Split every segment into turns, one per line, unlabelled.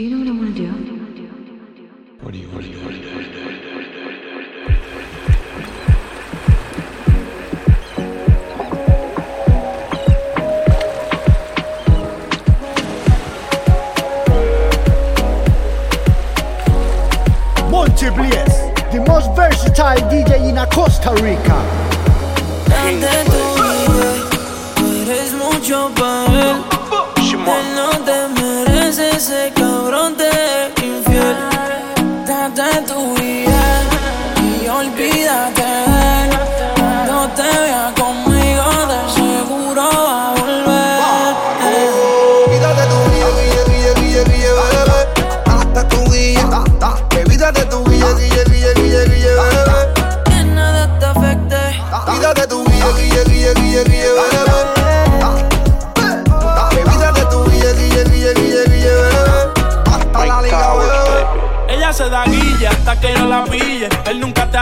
Do you know what I want to do?
What do you want to do?
Monty Blaze, the most versatile DJ in Costa Rica.
Date tú eres mucho para él. Él no te merece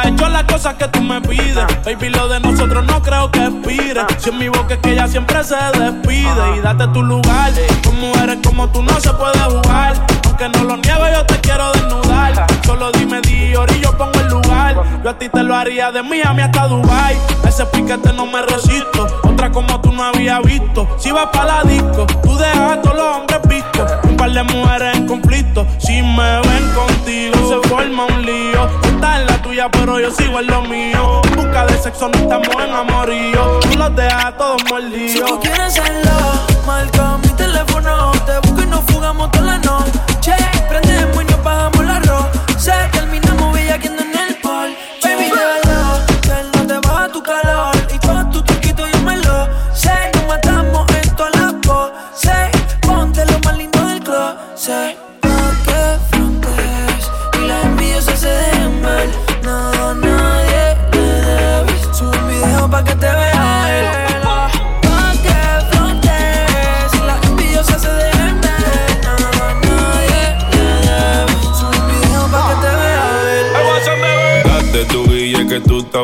Hecho las cosas que tú me pides. Baby, lo de nosotros no creo que expire. Si en mi boca es que ella siempre se despide. Y date tu lugar. Con mujeres como tú no se puede jugar. Aunque no lo niego, yo te quiero desnudar. Solo dime Dior y yo pongo el lugar. Yo a ti te lo haría de Miami hasta Dubai. Ese piquete no me resisto. Otra como tú no había visto. Si vas para la disco, tú dejas a todos los hombres vistos. Un par de mujeres en conflicto. Si me ven contigo, se forma un lío. Tú estás en la tuya, pero yo sigo en lo mío. En busca de sexo, no estamos en amorío. Tú los dejas a todos
Si
mordidos.
tú quieres hacerlo, marca mi teléfono. Te busco y nos fugamos toda la noche. Prendemos y nos pagamos la arroz.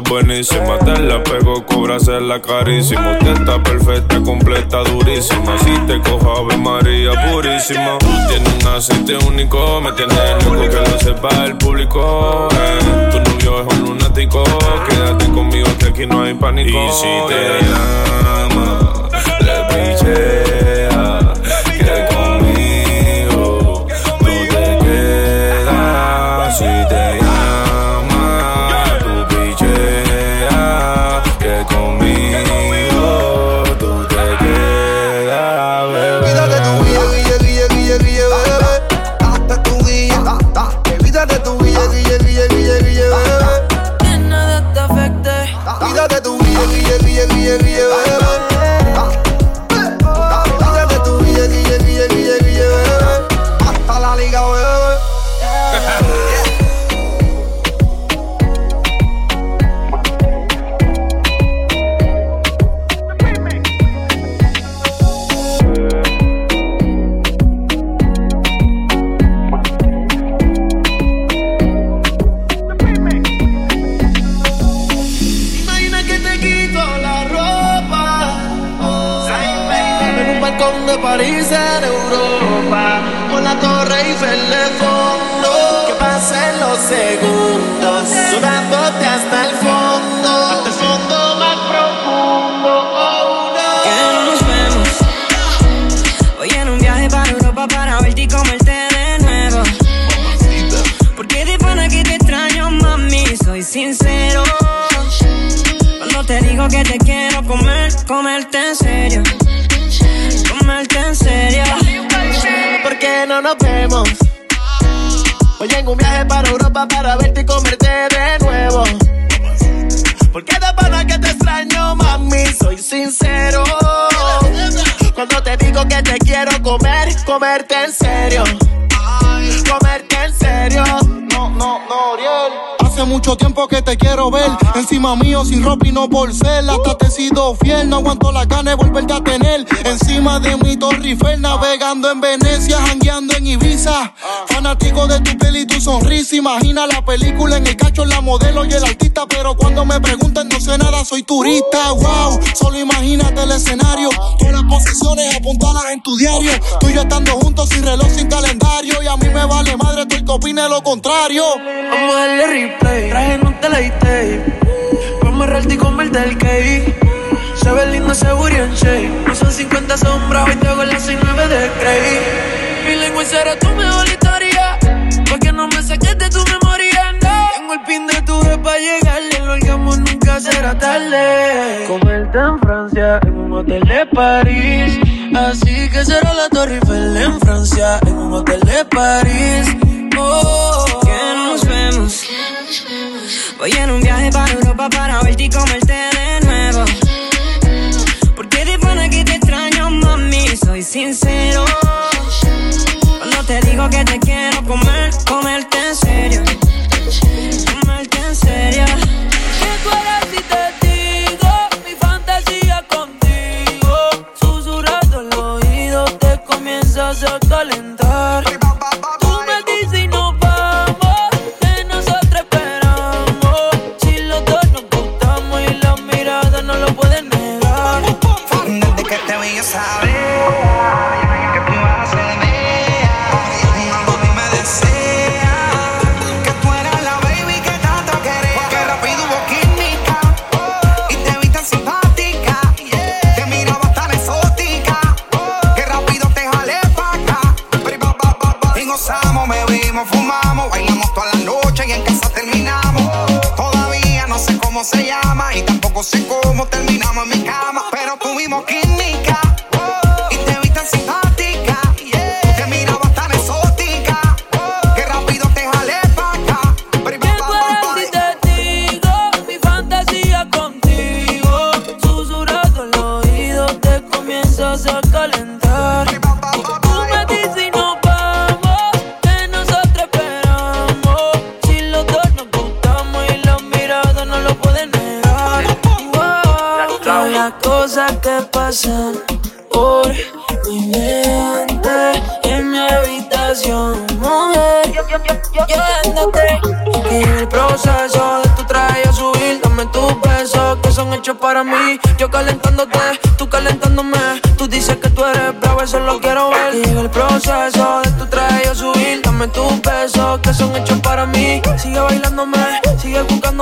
Buenísima. Te la pego, cóbrasela carísimo. Usted está perfecta, completa, durísima. Si te cojo Ave María purísima. Tú tienes un aceite único, me tienes loco que lo sepa el público. eh. Tu novio es un lunático. Quédate conmigo que aquí no hay pánico. Y si te llama, le pichea.
Eiffel,
navegando en Venecia, jangueando en Ibiza. Fanático de tu piel y tu sonrisa. Imagina la película en el cacho, la modelo y el artista. Pero cuando me preguntan, no sé nada, soy turista. Wow, solo imagínate el escenario. Todas las posiciones apuntadas en tu diario. Tú y yo estando juntos, sin reloj, sin calendario. Y a mí opine lo contrario.
Vamos a darle replay. Traje un tape. Vamos a y el cake. Se ve lindo ese booty en shape. No son 50 sombras, hoy te hago las 9 de Cray. Mi lengua será tu mejor historia. Porque no me saques de tu memoria, no. Tengo el pin de tu para llegarle. Lo hagamos nunca será tarde. Comerte en Francia, en un hotel de París. Así que será la Torre Eiffel en Francia, en un hotel de París. Oh,
que nos vemos. Voy en un viaje para Europa para verte y comerte de nuevo. Sincero. Cuando te digo que te quiero comer, comerte en serio. Comerte en serio.
Que tú eres si te digo mi fantasía contigo. Susurrando el oído te comienzas a calentar.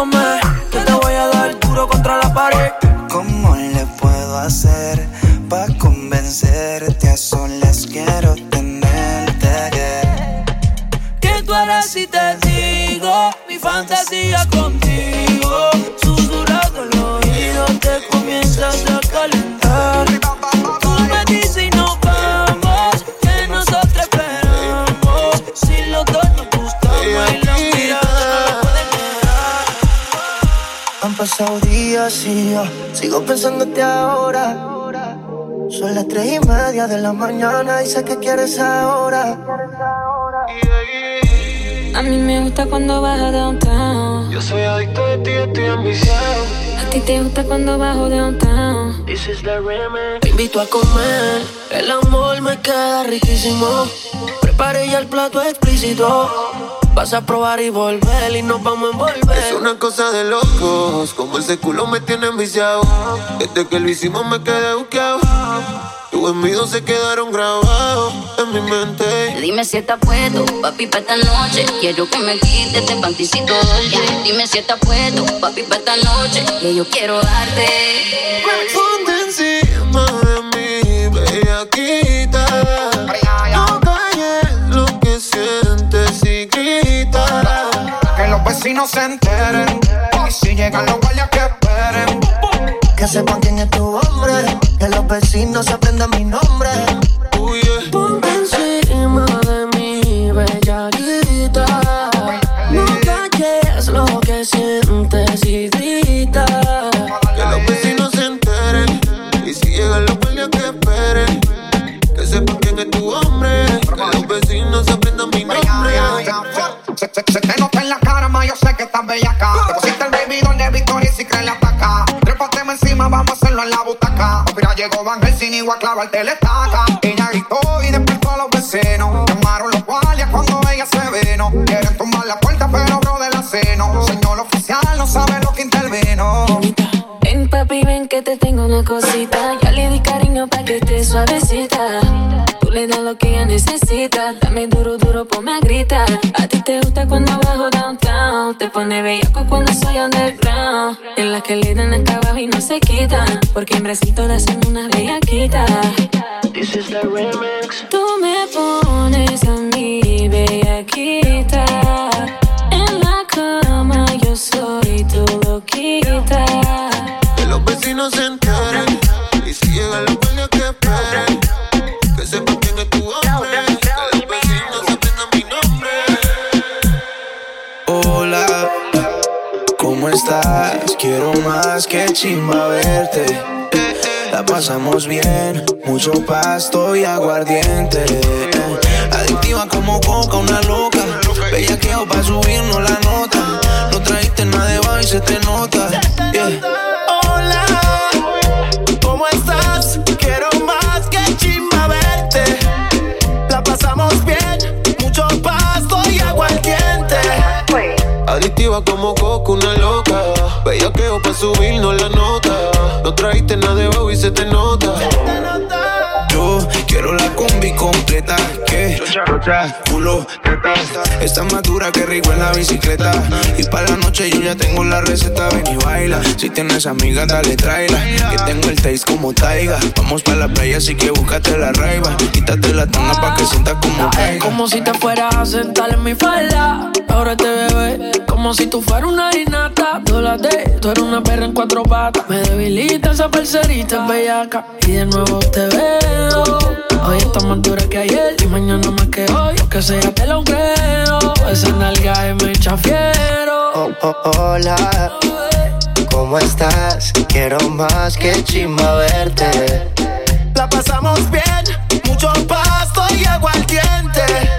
Sigue buscándome.
De la mañana y sé que quieres ahora.
A mí me gusta cuando vas a downtown.
Yo soy adicto de ti, estoy ambiciado
ti te gusta cuando bajo downtown.
This is the remix.
Te invito a comer, el amor me queda riquísimo. Preparé ya el plato explícito. Vas a probar y volver y nos vamos a envolver.
Es una cosa de locos, como ese culo me tiene enviciado. Desde que lo hicimos me quedé buqueado. Tus envidios se quedaron grabados en mi mente.
Dime si estás puesto, papi, para esta noche. Quiero que me quites este panticito dolce. Dime si estás puesto, papi, para esta noche. Que yo quiero darte.
Ponte encima de mí, bellaquita. No calles lo que sientes y grita.
Que los vecinos se enteren. Y si llegan los guardias que esperen.
Que sepan quién es tu hombre. Que los vecinos aprendan mi nombre.
Llegó Van sin igual clava el telestaca. Ella gritó y despertó a los vecinos. Llamaron los guardias cuando ella se vino. Quieren tomar la puerta, pero bro de la seno. Señor oficial, no sabe lo que intervino.
Ven, papi, ven que te tengo una cosita. Ya le di cariño para que esté suavecita le das lo que ella necesita. Dame duro, duro, ponme a gritar. A ti te gusta cuando bajo downtown. Te pone bellaco cuando soy underground. En las que le dan hasta abajo y no se quitan. Porque en Brasil todas son unas bellaquitas.
This is the remix.
Tú me pones a mí bellaquita.
Quiero más que chimba verte. La pasamos bien, mucho pasto y aguardiente. Adictiva como coca, una loca. Bellaqueo pa' subirnos la nota. No trajiste nada de baile, se te nota.
Adictiva como coco, una loca. Bellaqueo pa' subirnos la nota. No trajiste nada de bajo y se te nota.
Yo quiero la combi completa. Que chocha, culo, teta. Está más dura que rico en la bicicleta. Y para la noche yo ya tengo la receta. Ven y baila. Si tienes amigas, dale, tráela. Que tengo el taste como taiga. Vamos para la playa, así que búscate la raiva. Quítate la tanga pa' que sientas como caiga.
Como si te fueras a sentar en mi falda. Ahora te bebé. Como si tú fueras una harinata. Dólate, tú eres una perra en cuatro patas. Me debilita esa parcerita bellaca. Y de nuevo te veo. Hoy está más dura que ayer. Y mañana más que hoy. Lo que sea te lo creo. Esa nalga es me chafiero.
Oh, oh, hola, ¿cómo estás? Quiero más que chimba verte.
La pasamos bien, mucho pasto y aguardiente.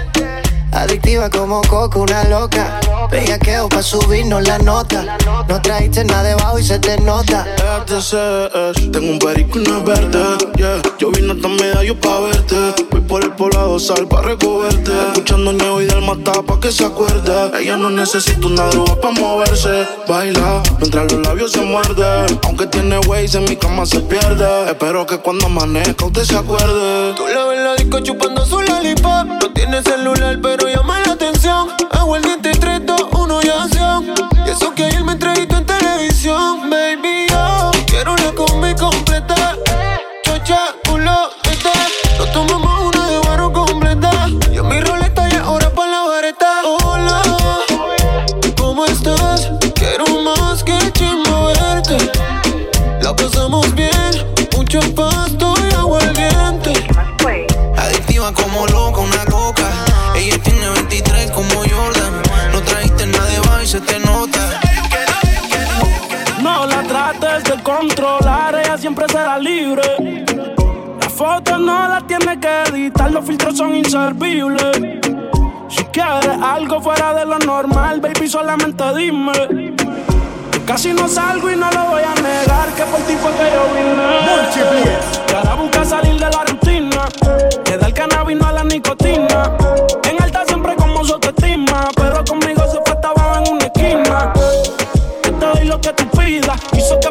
Adictiva como coco, una loca. Bellaqueo pa' subirnos la nota. No trajiste nada debajo y se te nota.
FTCS, tengo un perico y no es verde. Yeah, yo vine hasta medallo pa' verte. Voy por el poblado sal pa' recogerte. Escuchando Neo y del mata pa' que se acuerde. Ella no necesita una droga pa' moverse. Baila mientras los labios se muerden. Aunque tiene ways en mi cama se pierde. Espero que cuando amanezca usted se acuerde.
Tú la ves en la disco chupando su lollipop. No tiene celular, pero llama la atención. Hago el diente 3, 2, 1 y acción. Y eso que ayer me entrevistó en televisión. Baby, yo quiero una combi completa. Chocha,
no
las tiene que editar, los filtros son inservibles. Si quieres algo fuera de lo normal, baby, solamente dime. Yo Casi no salgo y no lo voy a negar, que por ti fue que yo vine. Y ahora busca salir de la rutina, que del cannabis no a la nicotina. En alta siempre como su autoestima, pero conmigo se fue estaba en una esquina. Yo te doy lo que tú pidas. Hizo que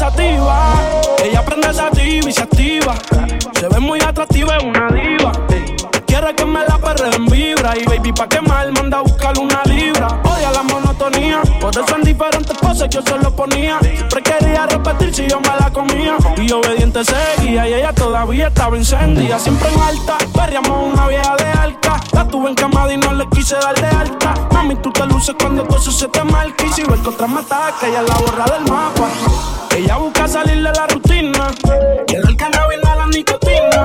pensativa. Ella prende sativa y se activa. Se ve muy atractiva, es una diva. Quiere que me la perre en vibra. Y baby, pa' quemar, manda a buscar una la monotonía. Por eso en diferentes poses yo se lo ponía. Siempre quería repetir si yo me la comía. Y obediente seguía. Y ella todavía estaba encendida. Siempre en alta. Perriamos una vieja de alca. La tuve en camada y no le quise dar de alta. Mami, tú te luces cuando todo eso se te marca. Y si ves que otra me ataca, ella la borra del mapa. Ella busca salir de la rutina. Que del cannabis a la nicotina.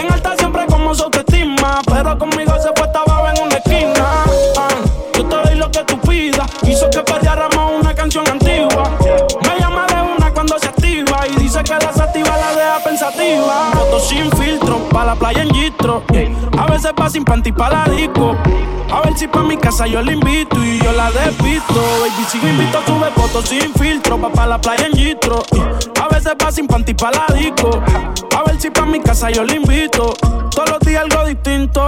En alta siempre como su autoestima. Pero conmigo se sin filtro, pa' la playa en gistro. A veces va sin panty pa' la disco. A ver si pa' mi casa yo le invito y yo la despisto. Baby, si invito, sube fotos sin filtro, pa' pa' la playa en gistro. A veces va sin panty pa' la disco. A ver si pa' mi casa yo le invito. Todos los días algo distinto.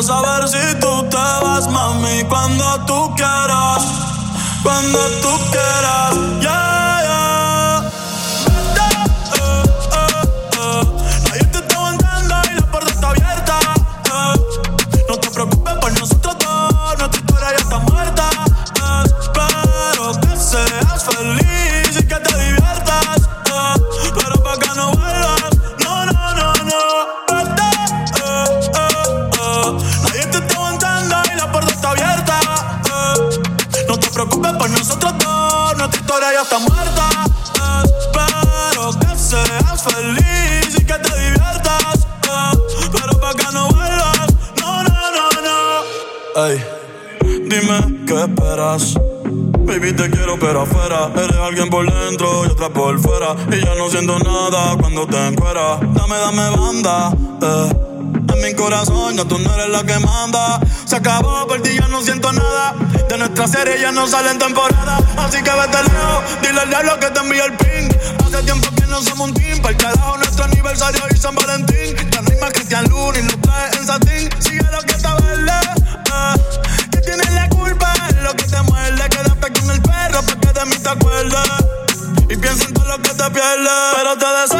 Quiero saber si tú te vas, mami, cuando tú quieras, cuando tú quieras. Dame, dame banda, eh. En mi corazón ya tú no eres la que manda. Se acabó, por ti ya no siento nada. De nuestra serie ya no sale en temporada. Así que vete lejos, dile al diablo que te envíe el ping. Hace tiempo que no somos un team. Para el carajo nuestro aniversario y San Valentín. Ya no hay más Cristian Luna y lo trae en satín. Sigue lo que está verde. eh. Que tienes la culpa, lo que te muerde. Quédate con el perro para que de mí te acuerdes. Y piensa en todo lo que te pierdes. Pero te deseo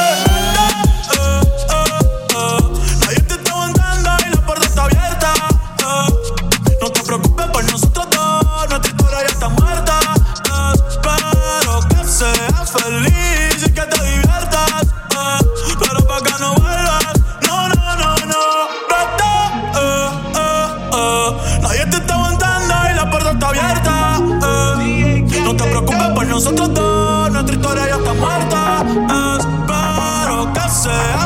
say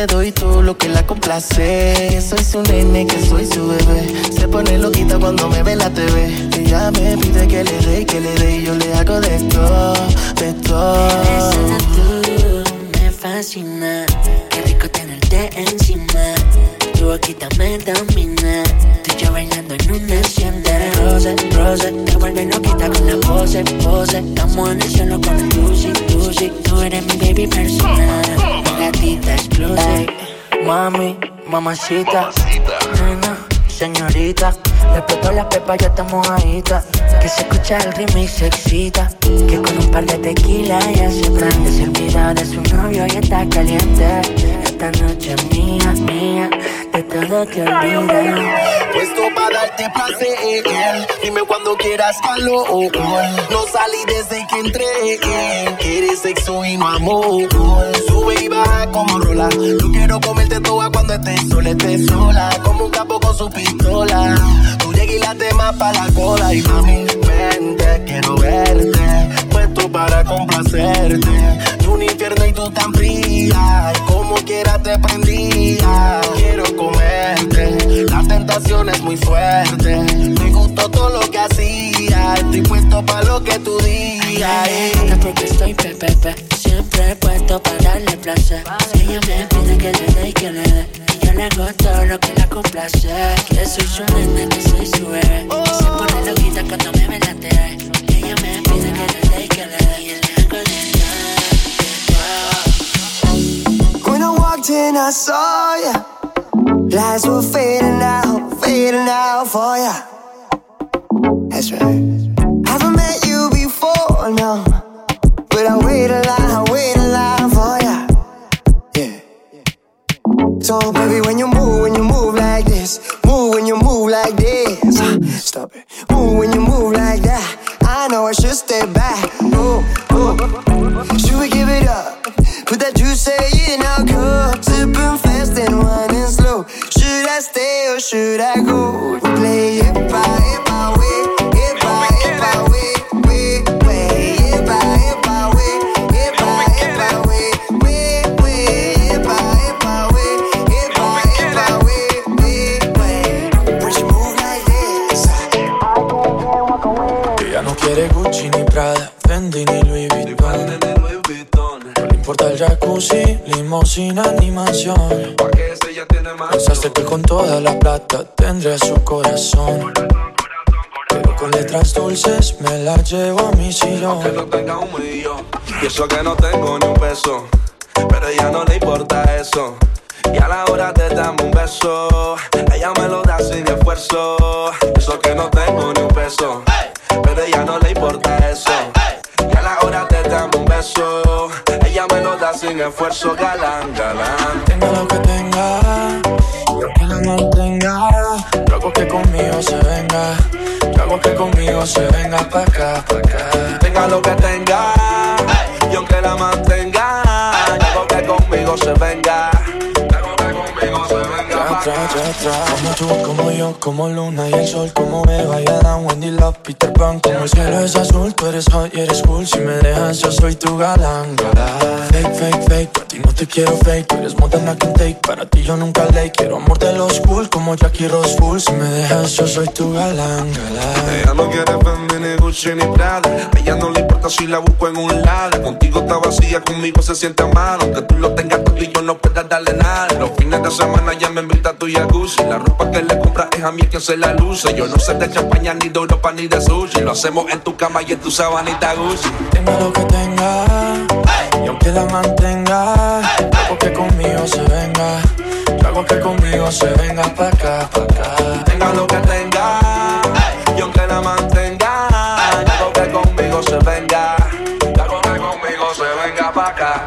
le
doy todo lo que la complace. Soy su nene, que soy su bebé. Se pone loquita cuando me ve la TV. Ella me pide que le dé, que le dé, y yo le hago de todo, de
Esa
todo.
tú me fascina. Qué rico tenerte encima. Tu boquita me domina. Tú y yo bailando en una hacienda. Rose, rose. Te vuelve loquita con la pose, pose. Estamos en el cielo con el Lucy, Lucy. Tú eres mi baby personal. Mi gatita exclusive. Mami, mamacita. Nena, señorita. Le explotó la pepa, ya estamos ahí. Que se escucha el ritmo y se excita. Que con un par de tequila ya se prende. Se olvida de su novio y está caliente. Esta noche es mía, mía. De todo te olvidas.
Puesto para darte placer. Dime cuando quieras calor. No salí desde que entré. Quieres sexo y no amor. Sube y baja como rola. Yo quiero comerte toda cuando estés sola, estés sola. Como un capo con su pistola. Tú llegas y la temas para la cola. Y mami, vente, quiero verte. Puesto para complacerte. Un infierno y tú tan fría. Como quiera te prendía. Quiero comerte. La tentación es muy fuerte. Me gustó todo lo que hacía. Estoy puesto para lo que tú digas.
Porque estoy pepepe, siempre puesto para darle placer. Ella me pide que le dé y que le dé, yo le hago lo que la complace. Que soy su nena, que soy su bebé. Se pone loquita cuando me ve en la TV. Ella me pide que le dé y que le dé,
walked in, I saw ya. Lights were fading out, fading out for ya. That's right. Haven't met you before, no. But I wait a lot, I wait a lot for ya. Yeah. So, baby, when you move, when you move like this, move when you move like this. Stop it. Move when you move like that. I know I should stay back. Move, move. Put that juice in cup. Sipping fast and winding slow. Should I stay or should I go? We play it by. It
le importa el jacuzzi, limosina ni mansión. Pensaste que con toda la plata tendría su corazón. Pero con letras dulces me la llevo a mi sillón.
Que no tenga un millón. Y eso que no tengo ni un peso. Pero a ella no le importa eso. Y a la hora de darme un beso, ella me lo da sin esfuerzo. Eso que no tengo ni un peso. Pero a ella no le importa eso. Y a la hora de darme un beso, lo sin esfuerzo. Galán, galán.
Tenga lo que tenga, yo que la mantenga. Yo hago que conmigo se venga. Yo hago que conmigo se venga pa' acá, pa' acá.
Tenga lo que tenga, y aunque la mantenga, yo hago que conmigo se venga.
Como tú, como yo, como Luna y el sol, como Eva y Adán, Wendy Love, Peter Pan. Como el cielo es azul, tú eres hot y eres cool. Si me dejas, yo soy tu galán. Fake, fake, fake, a ti no te quiero fake. Tú eres more than I can take, para ti yo nunca late. Quiero amor de los cool, como Jackie Rose Full. Si me dejas, yo soy tu galán, galán.
Ella no quiere Fendi ni Gucci ni Prada A ella no le importa si la busco en un lado Contigo está vacía, conmigo se siente mano Aunque tú lo tengas todo y yo no pueda darle nada Los fines de semana ya me invita a tu jacuzzi La ropa que le compras es a mí quien se la luce Yo no sé de champaña, ni de Europa, ni de sushi Lo hacemos en tu cama y en tu sabanita Gucci
Tenga lo que tenga, y aunque la mantenga, yo hago que conmigo se venga. Yo hago que conmigo se venga pa' acá, pa' acá.
Tenga lo que tenga, y aunque la mantenga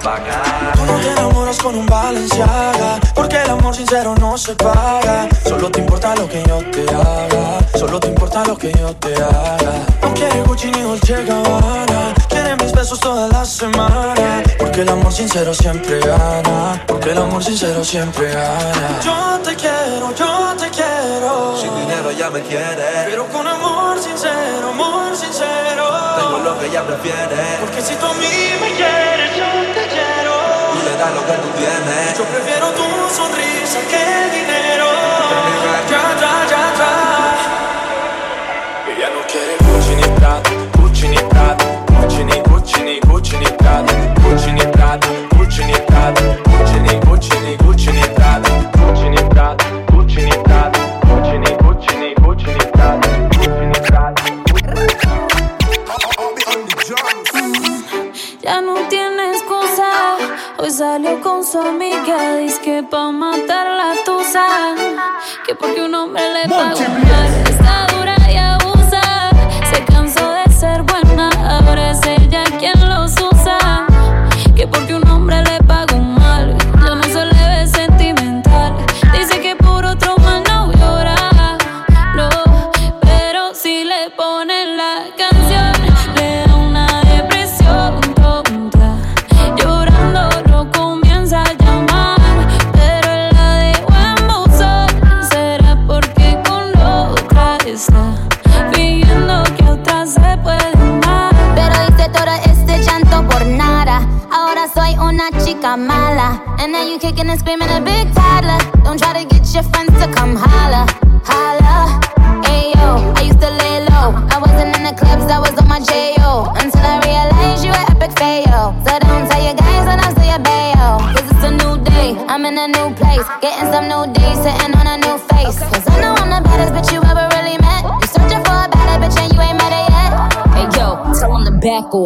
pa' acá, pa' acá
Tú no te enamoras con un Balenciaga Porque el amor sincero no se paga Solo te importa lo que yo te haga Solo te importa lo que yo te haga No quiere Gucci ni Dolce Gabbana Quiere
mis besos toda la semana. Porque el amor sincero siempre gana. Porque el amor sincero siempre gana. Yo te quiero, yo te quiero.
Sin dinero ya me quiere.
Pero con amor sincero, amor sincero.
Tengo lo que ella prefiere.
Porque si tú a mí me quieres.
Tú le das lo que tú tienes.
Yo prefiero tu sonrisa que el dinero. Ya, ya, ya, ya. Ella no quiere Gucci ni Prada, Gucci ni Prada, Gucci ni, Gucci ni, Gucci ni Prada, Gucci ni Prada,
su amiga. Dice que pa' matar la tusa. Que porque un hombre le pagó
and screaming a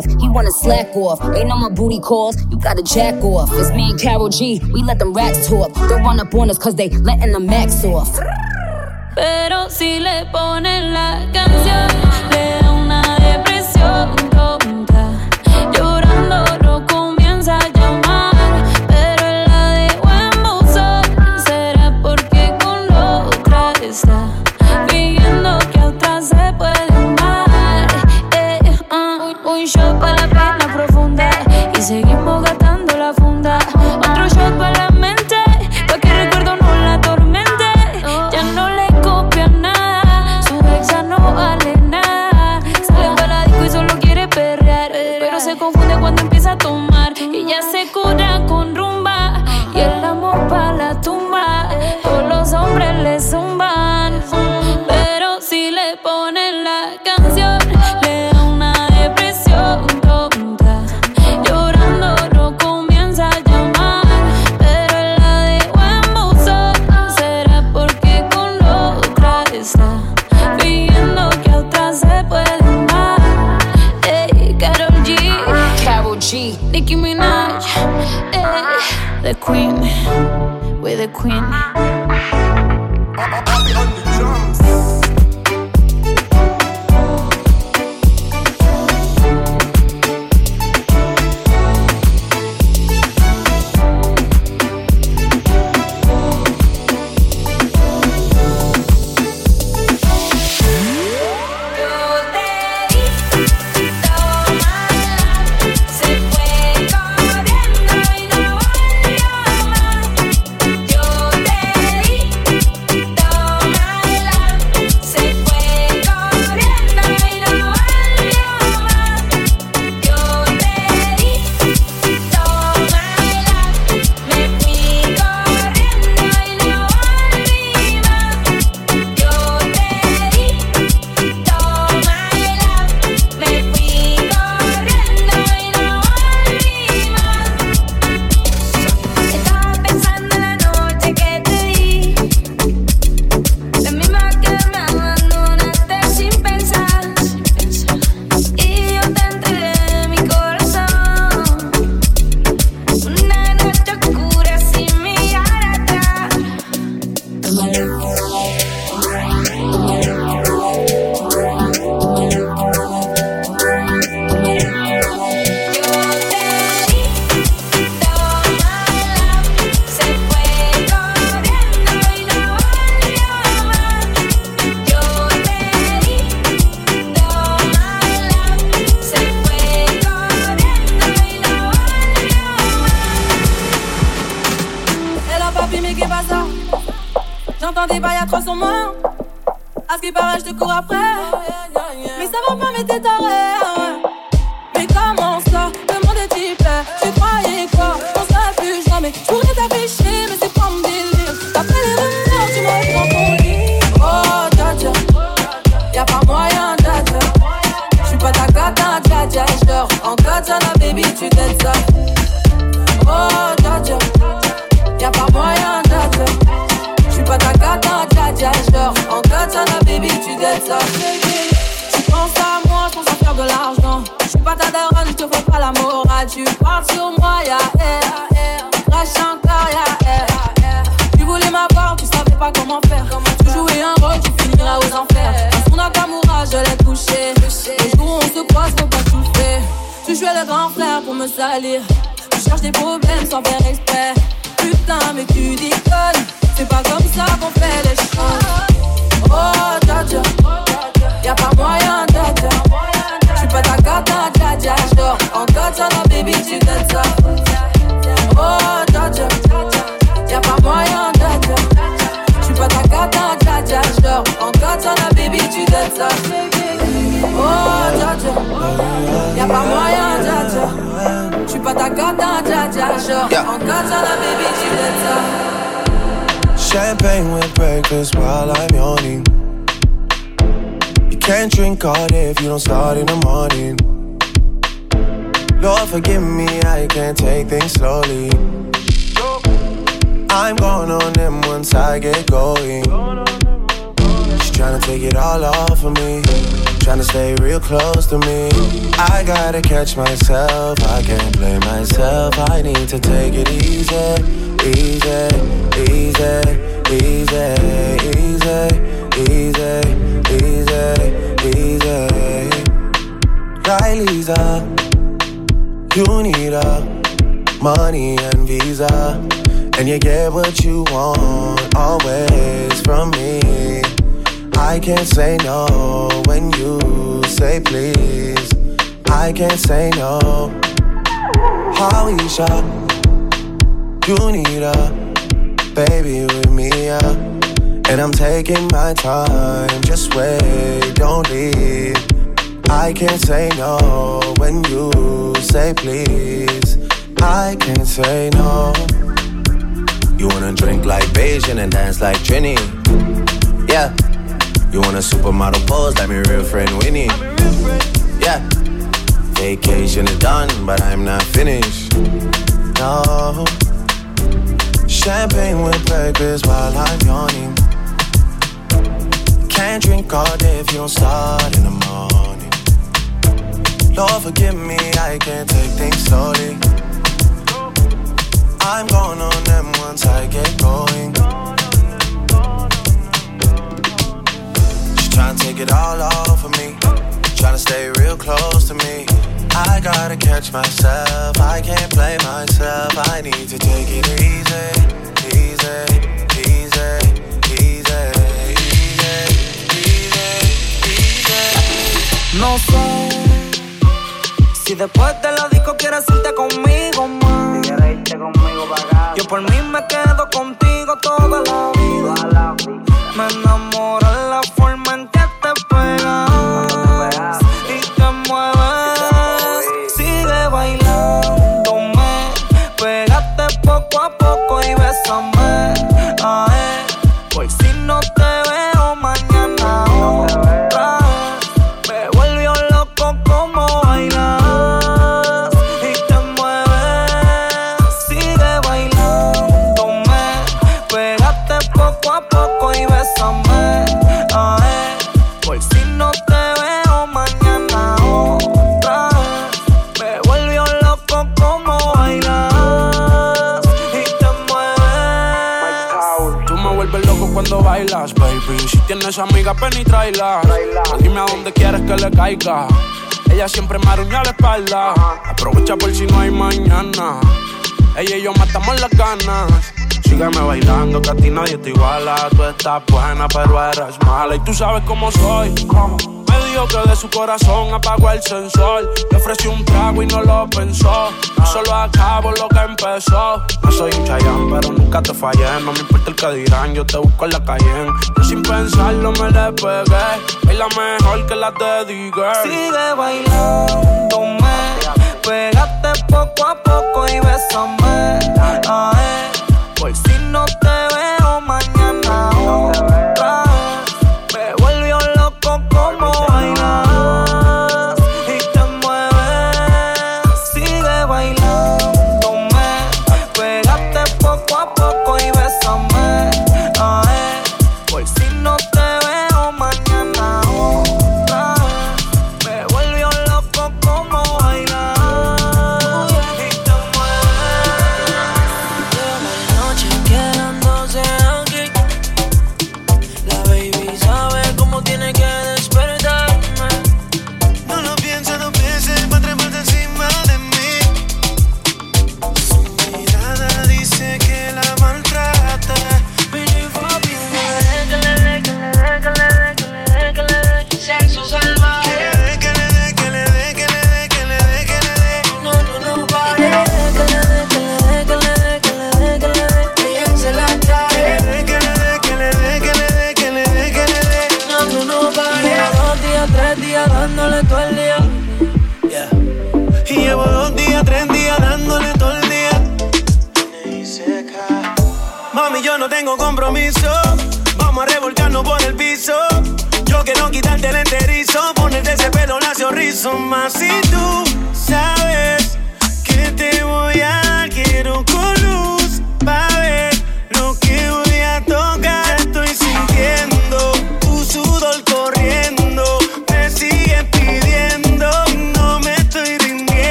off. He wanna slack off. Ain't no more booty calls. You gotta jack off. It's me and Carol G. We let them rats talk. Don't run up on us cause they letting the max off.
Pero si le ponen la canción, ey, the Queen, we're the Queen.
Pas comment faire. Tu jouais un rôle, tu finiras aux enfers. Dans son Nakamura, je l'ai touché. Les jours où on se croise, faut pas tout faire. Tu jouais le grand frère pour me salir. Tu cherches des problèmes sans faire exprès. Putain, mais tu déconnes. C'est pas comme ça qu'on fait les choses. Oh, dja. Y'a pas moyen, dja. J'suis pas ta dja dja. J'dors en katana, baby, tu donnes ça. Y'a pas moyen, pas ta dja. J'dors en baby, tu ça.
Champagne with breakfast while I'm yawning. You can't drink all day if you don't start in the morning. Lord, forgive me, I can't take things slowly. I'm going on them once I get going. To take it all off of me. Trying to stay real close to me. I gotta catch myself. I can't blame myself. I need to take it easy, easy, easy, easy, easy, easy, easy, easy. Riley's up. You need a money and visa. And you get what you want always from me. I can't say no when you say please. I can't say no. Hoisha, you need a baby with me, yeah. And I'm taking my time, just wait, don't leave. I can't say no when you say please. I can't say no. You wanna drink like Beijing and dance like Trini? Yeah. You want a supermodel pose like my real friend Winnie? Yeah. Vacation is done, but I'm not finished. No. Champagne with breakfast while I'm yawning. Can't drink all day if you don't start in the morning. Lord, forgive me, I can't take things slowly. I'm going on them once I get going. She tryna take it all off of me. Tryna stay real close to me. I gotta catch myself. I can't play myself. I need to take it easy, easy, easy, easy, easy,
No sé si después de la disco quieres irte conmigo más. Yo por mí me quedo contigo toda la vida.
Amiga, ven y. Dime a dónde quieres que le caiga. Ella siempre me arruña la espalda. Aprovecha por si no hay mañana. Ella y yo matamos las ganas. Sígueme bailando, que a nadie te iguala. Tú estás buena, pero eres mala. Y tú sabes cómo soy. Me que de su corazón apagó el sensor. Le ofrecí un trago y no lo pensó. Yo solo acabo lo que empezó. No soy un chayán, pero nunca te fallé. No me importa el que dirán, yo te busco en la calle. Yo sin pensarlo me le pegué. Es la mejor que la
te diga. Sigue bailándome. Pégate poco a poco y bésame.
A él, por si no te ves.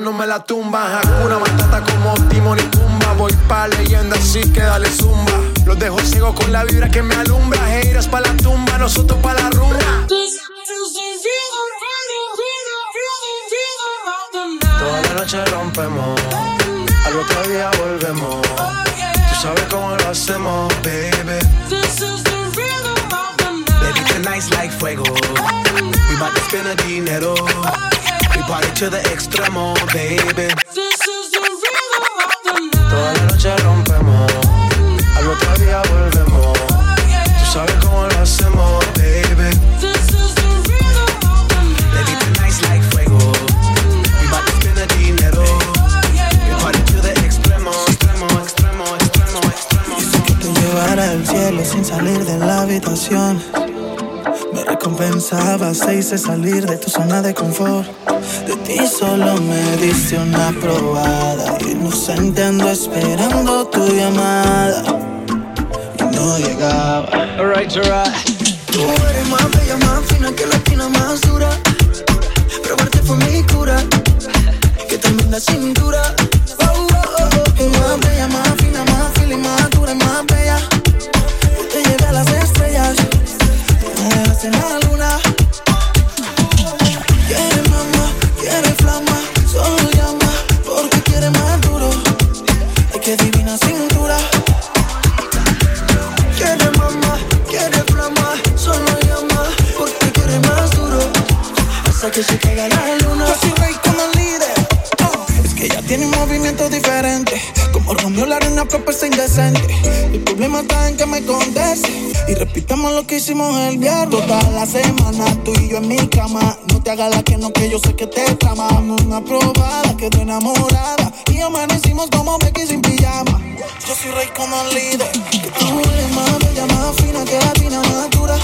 no me la tumba.
hace salir de tu zona de confort. De ti solo me diste una probada. Inocente ando esperando tu llamada. Y no llegaba.
Alright, alright.
Tú eres más bella, más fina que la espina más dura. Probarte fue mi
cura. Que te manda sin hicimos el viernes. Toda la semana tú y yo en mi cama. No te hagas la que no, que yo sé que te trama. Una probada, quedó enamorada. Y amanecimos como Becky sin pijama. Yo soy rey como el líder. Tú eres más bella, más fina que la tina más dura.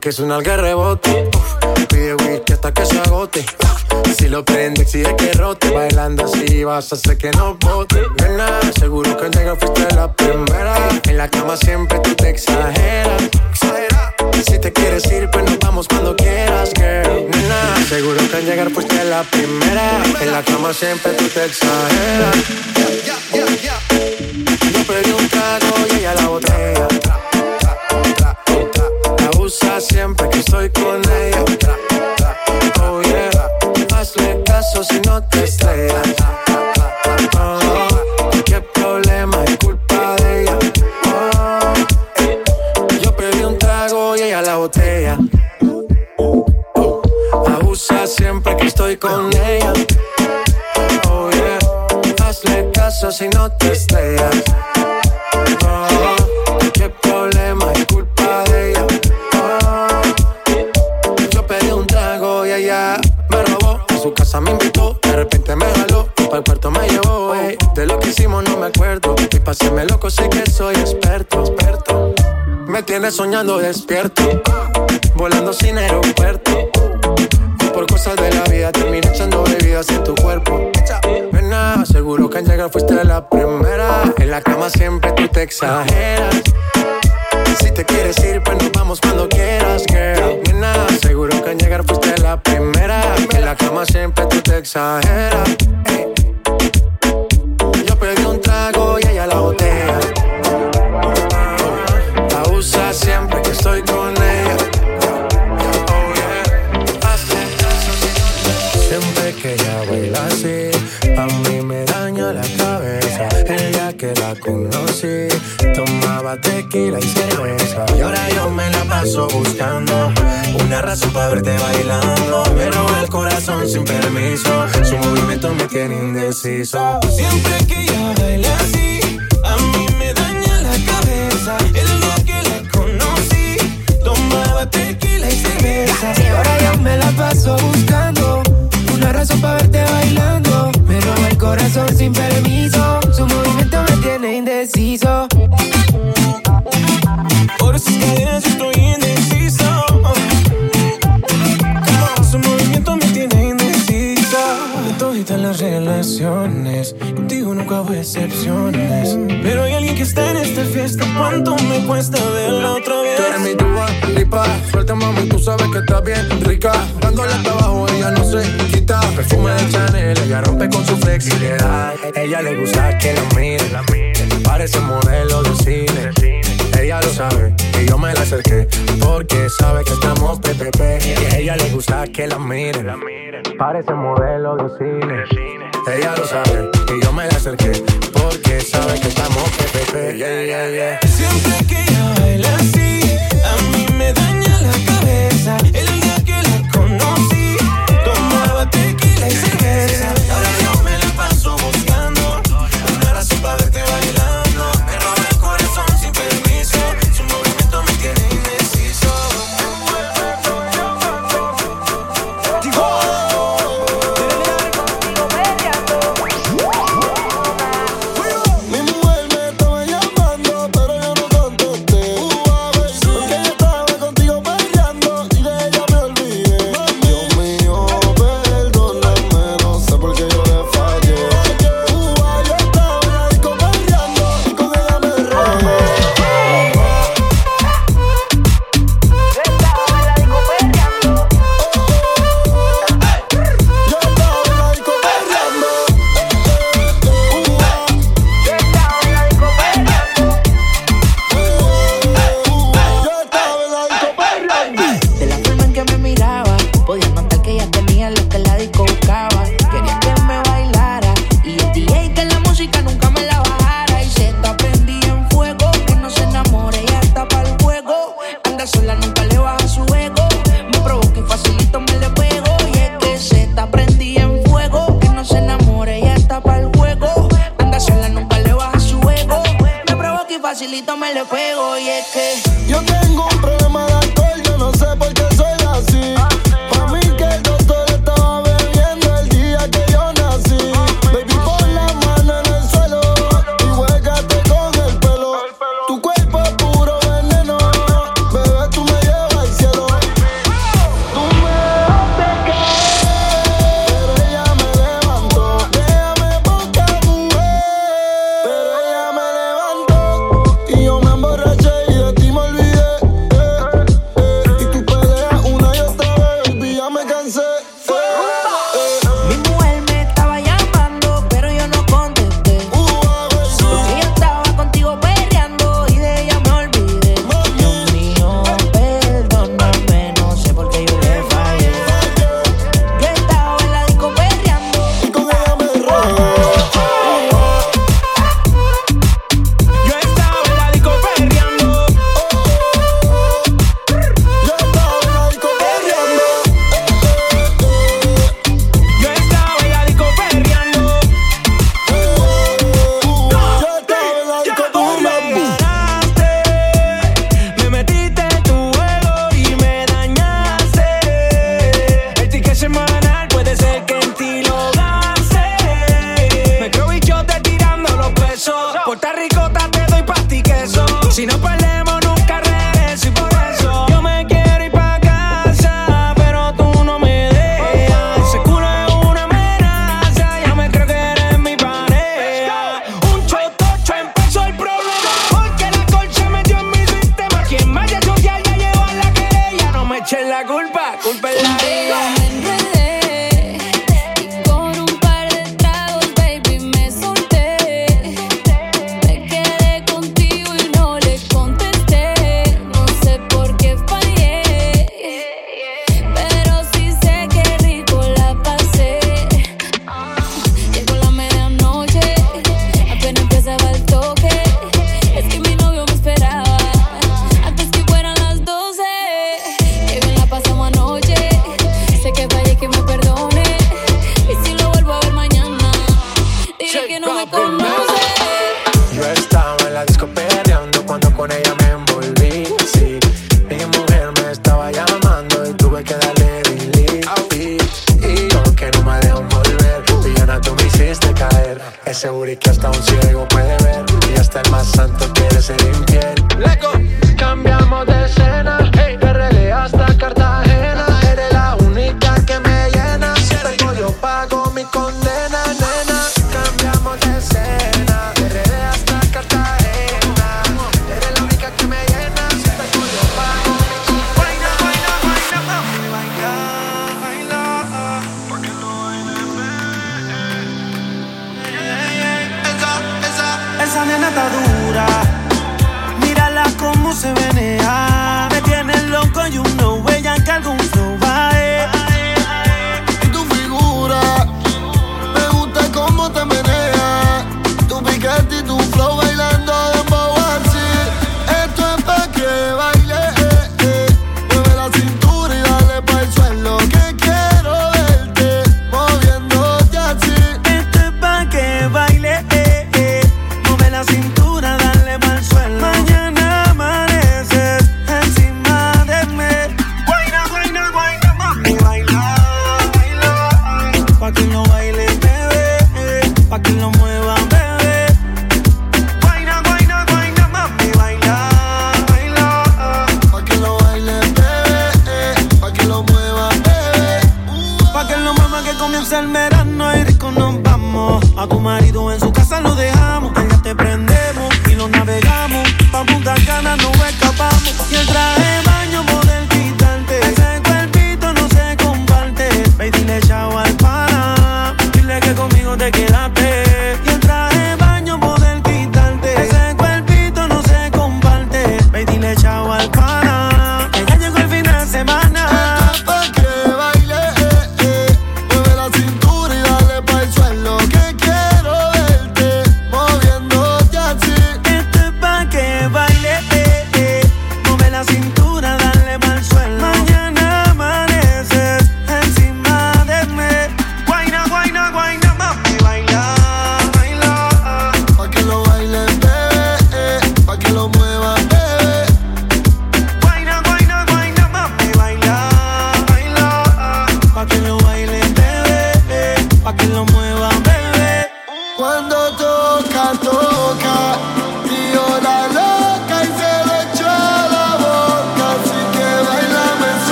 que es suena
al rebote. Pide whisky hasta que se agote. Si lo prende, exige que rote. Bailando así vas a hacer que no bote. Nena, seguro que al llegar fuiste la primera. En la cama siempre tú te exageras. Si te quieres ir, pues nos vamos cuando quieras, girl. Nena, seguro que al llegar fuiste la primera. En la cama siempre tú te exageras. Soñando despierto, volando sin aeropuerto. Y por cosas de la vida terminé echando bebidas en tu cuerpo. Nena, seguro que al llegar fuiste la primera. En la cama siempre tú te exageras. Si te quieres ir, pues nos vamos cuando quieras, girl. Nena, seguro que al llegar fuiste la primera. En la cama siempre tú te exageras. Tiene indeciso.
Siempre que ella baila así, a mí me daña la cabeza. El día que la conocí, tomaba tequila y cerveza. Y ahora yo me la paso buscando una razón para verte bailando. Me roba el corazón sin permiso, su movimiento me tiene indeciso. Por esas cadenas yo estoy relaciones, contigo nunca hubo excepciones. Pero hay alguien que está en esta fiesta. ¿Cuánto me cuesta verla otra vez?
Tú eres mi tuba, lipa, suelta mami, tú sabes que estás bien rica. Dándole hasta abajo, ella no se quita. Perfume de Chanel, ella rompe con su flexibilidad. Ella le gusta que la miren, parece modelo de cine. Ella lo sabe y yo me la acerqué porque sabe que estamos PPP. Y a ella le gusta que la miren, parece modelo de cine. Ella lo sabe y yo me la acerqué porque sabe que estamos PPP. Yeah, yeah, yeah.
Siempre que ella baila así, a mí me daña la cabeza. El día que la conocí, tomaba tequila y cerveza.
tu
flow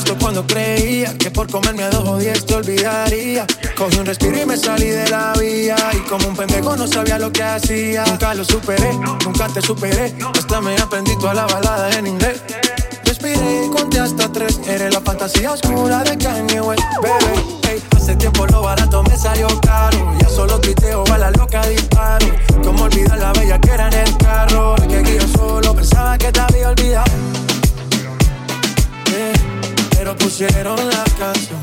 justo cuando creía que por comerme a dos o diez te olvidaría. Cogí un respiro y me salí de la vía. Y como un pendejo no sabía lo que hacía. Nunca lo superé, nunca te superé. Hasta me aprendí toda la balada en inglés. Respiré y conté hasta tres. Eres la fantasía oscura de Kanye West, bebé. Hey, hace tiempo lo barato me salió caro. Ya solo tuiteo a la loca disparo. Como olvidar la bella que era en el carro. El que guío solo pensaba que te había olvidado pero pusieron la canción.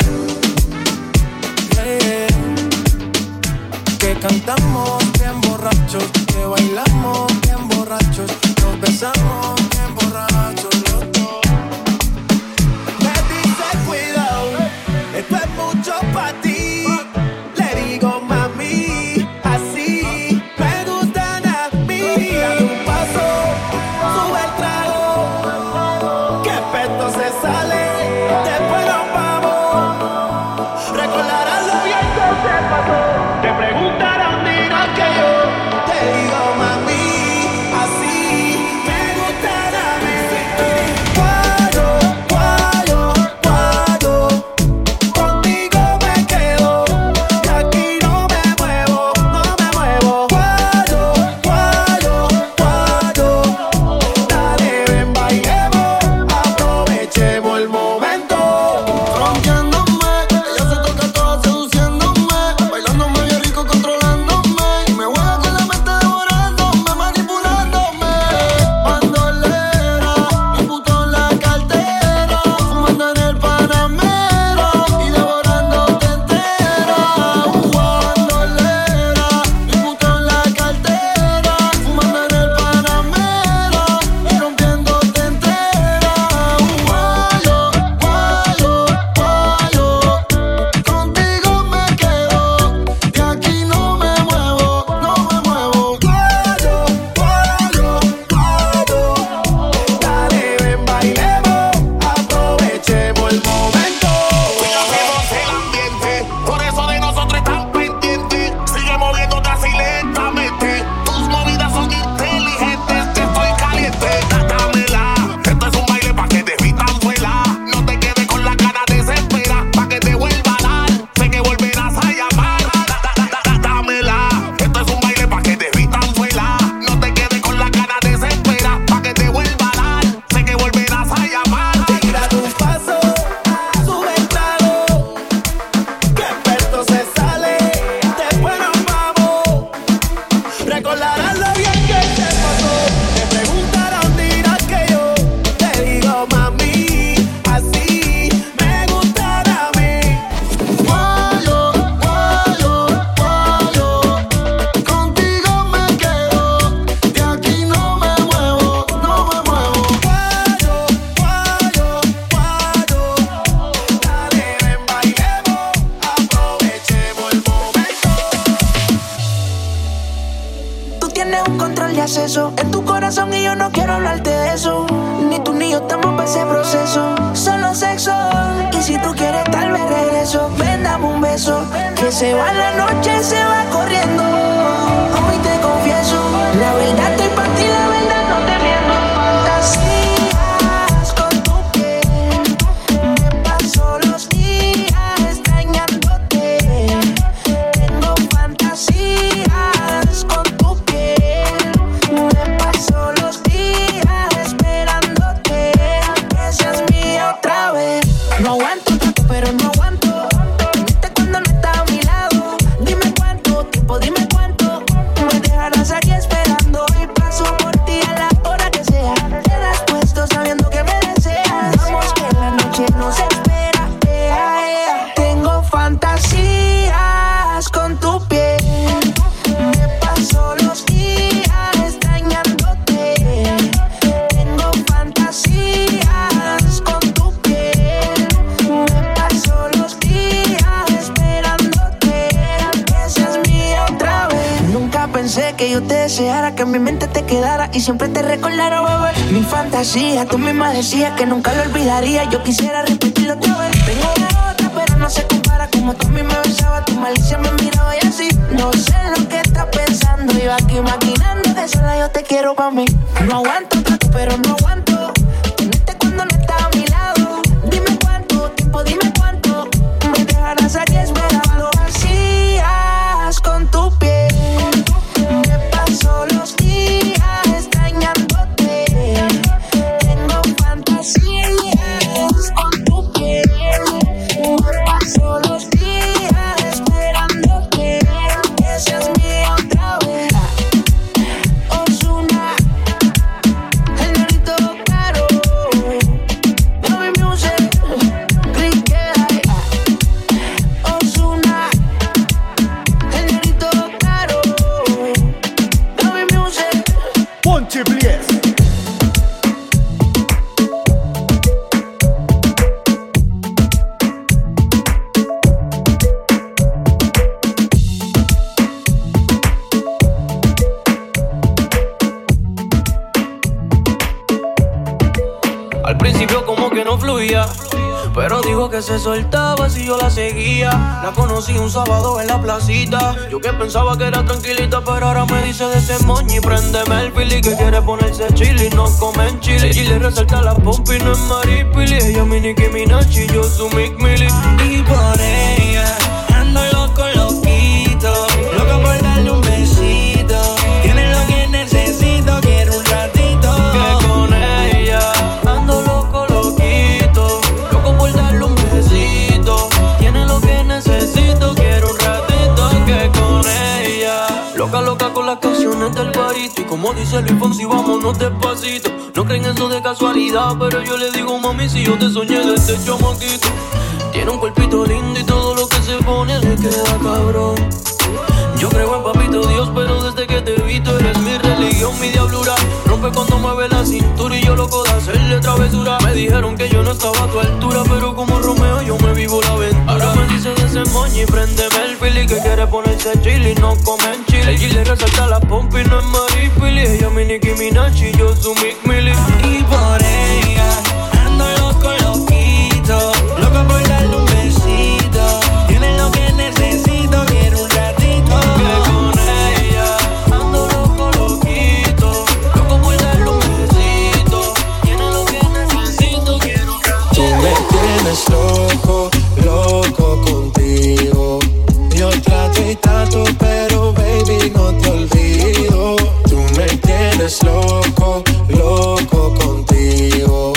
Que cantamos bien borrachos, que bailamos bien borrachos, nos besamos.
Se va la noche, se va siempre te recordara, bebé. Mi fantasía, tú misma decías que nunca lo olvidaría. Yo quisiera repetirlo otra vez. Tengo otra, pero no se compara. Como tú a mí me besabas, tu malicia me miraba y así. No sé lo que estás pensando. Yo aquí maquinando de sola yo te quiero pa' mí. No aguanto tanto, pero no aguanto.
Pero dijo que se soltaba si yo la seguía. La conocí un sábado en la placita. Yo que pensaba que era tranquilita, pero ahora me dice de ese moño y préndeme el pili que quiere ponerse chili. No comen chile y le resalta la pompa y no es maripili. Ella mi Nicki Minaj y yo su Mick Millie.
Y por
canciones del parito. Y como dice Luis Fonsi, vámonos despacito. No creen eso de casualidad, pero yo le digo, mami, si yo te soñé desde chamaquito. Tiene un cuerpito lindo y todo lo que se pone le queda cabrón. Yo creo en papito Dios, pero desde que te vi tú eres mi religión, mi diablura. Rompe cuando mueve la cintura y yo loco de hacerle travesura. Me dijeron que yo no estaba a tu altura, pero como Romeo yo me vivo la aventura. Ahora me dice de ese moño y préndeme el pili que quiere ponerse chili, no comen chile. Y le resalta la pompa y no es maripili. Ella mi Nicki Minaj y yo su Mick Millie.
Y por
tienes loco, loco contigo.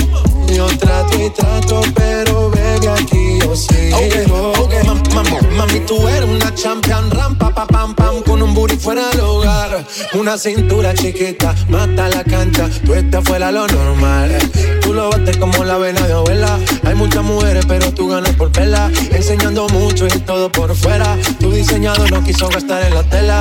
Yo trato y trato, pero baby aquí yo sigo.
Ok, mam- mam- mami, tú eres una champion, rampa, pa, pam, pam, con un booty fuera del hogar. Una cintura chiquita, mata la cancha, tú estás fuera lo normal. Tú lo bates como la vena de abuela. Hay muchas mujeres, pero tú ganas por vela. Enseñando mucho y todo por fuera. Tu diseñado no quiso gastar en la tela.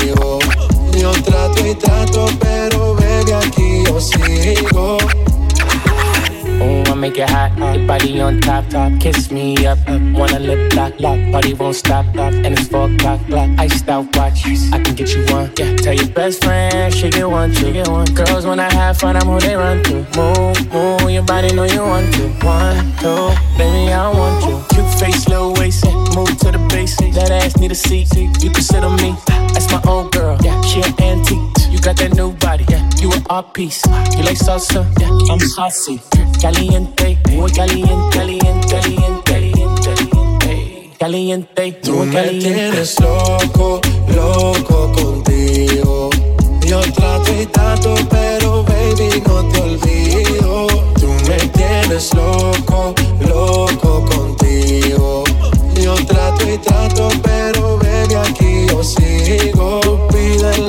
Yo trato y trato, pero baby, aquí yo sigo.
Oh, I make it hot, your body on top, top. Kiss me up, up. Wanna lip lock, lock. Body won't stop, stop. And it's four o'clock, clock. Iced out watch, I can get you one. Yeah, tell your best friend, she get one, she get one. Girls when I have fun, I'm who they run to. Move, move, your body know you want to. One, two, baby, I want you. Cute face, little waist, move to the basics. That ass need a seat, you can sit on me. That's my old girl, yeah, she an antique. You got that new body, yeah, you an art piece. You like salsa, yeah, I'm saucy. Caliente, muy caliente, caliente, caliente, caliente, caliente,
Tú
muy
me tienes loco, loco contigo. Yo trato y trato, pero baby, no te olvido. Tú me tienes loco, loco contigo. Yo trato y trato, pero baby, aquí yo sigo. Tú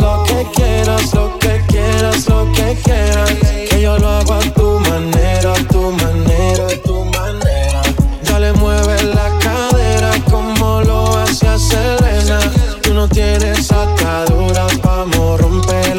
lo que quieras, lo que quieras, lo que quieras. Que yo lo hago a tu manera, a tu manera, a tu manera. Ya le mueves la cadera como lo hacía Selena. Tú no tienes ataduras, vamos, rompe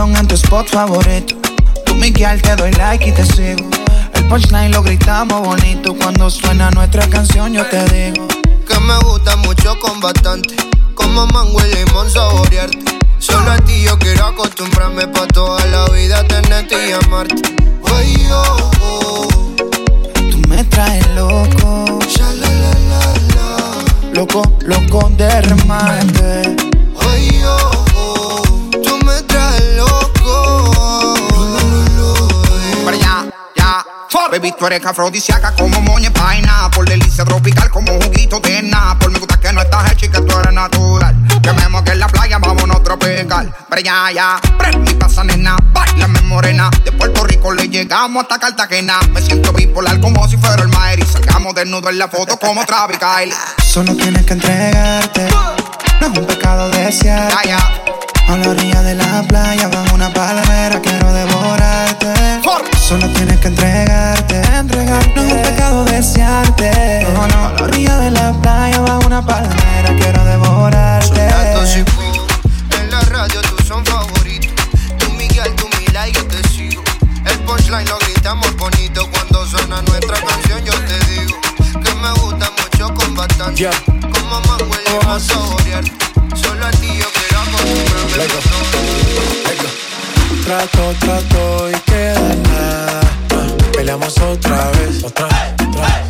En tu
spot favorito. Tú, Miguel, te doy like y te sigo. El punchline lo gritamos bonito. Cuando suena nuestra canción, yo te digo.
Que me gusta mucho con bastante. Como mango y limón saborearte. Solo a ti yo quiero acostumbrarme pa' toda la vida tenerte y amarte. Ay, oh, oh.
Tú me traes loco. Loco, loco de remate.
Oh, oh.
baby, tú eres afrodisíaca como moña vaina. Por delicia tropical como juguito de na. Por me gusta que no estás hecha y que tú eres natural. Quememos que en la playa vámonos a tropical. Pero ya, ya, prendí pasa nena, bailame morena. De Puerto Rico le llegamos hasta Cartagena. Me siento bipolar como si fuera el mar. Y salgamos desnudo en la foto como Travis Kyle.
Solo tienes que entregarte.
No es un pecado desear. A la orilla de la playa, bajo una palmera, quiero de Solo tienes que entregarte, entregarte. No es un pecado desearte. No, no. A la orilla de la playa bajo una palmera quiero devorarte.
En la radio tú son favoritos. Tú Miguel, tú Mila y yo te sigo. El punchline lo gritamos bonito cuando suena nuestra canción. Yo te digo que me gusta mucho con bastante. Yeah. Como mango y a saborear. Solo a ti yo quiero acostumbrarme.
Trato, trato y queda nada. Peleamos otra vez, otra, otra.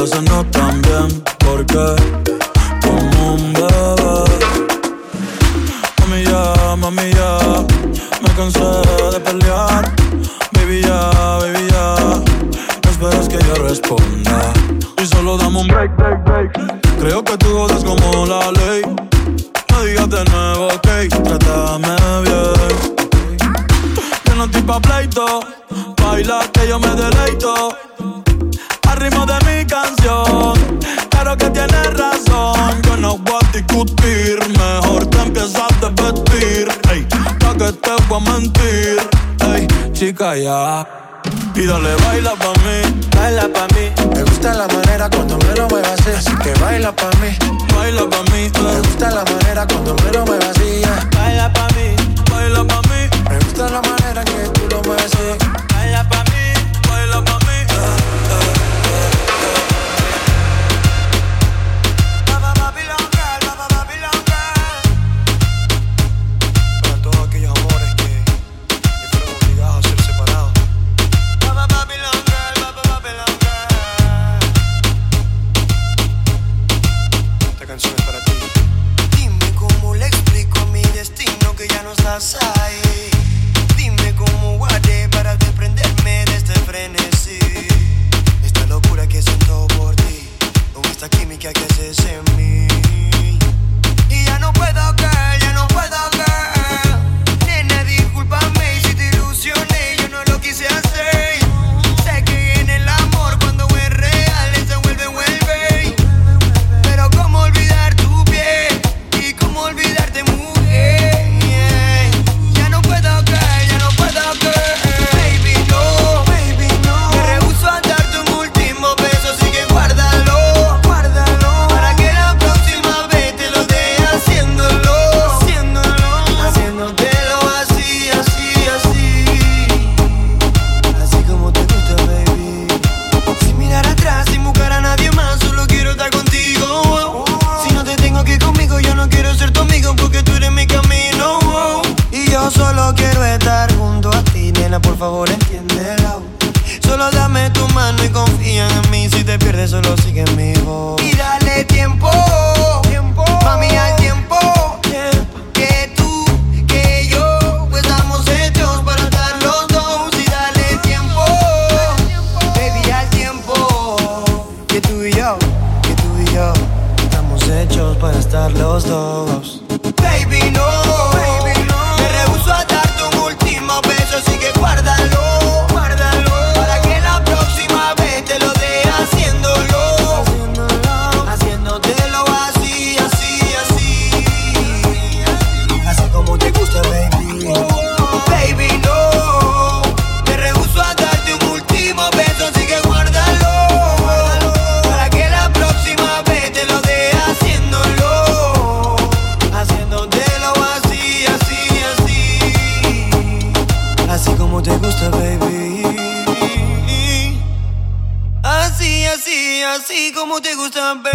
cosas no están bien,
¿por
qué? the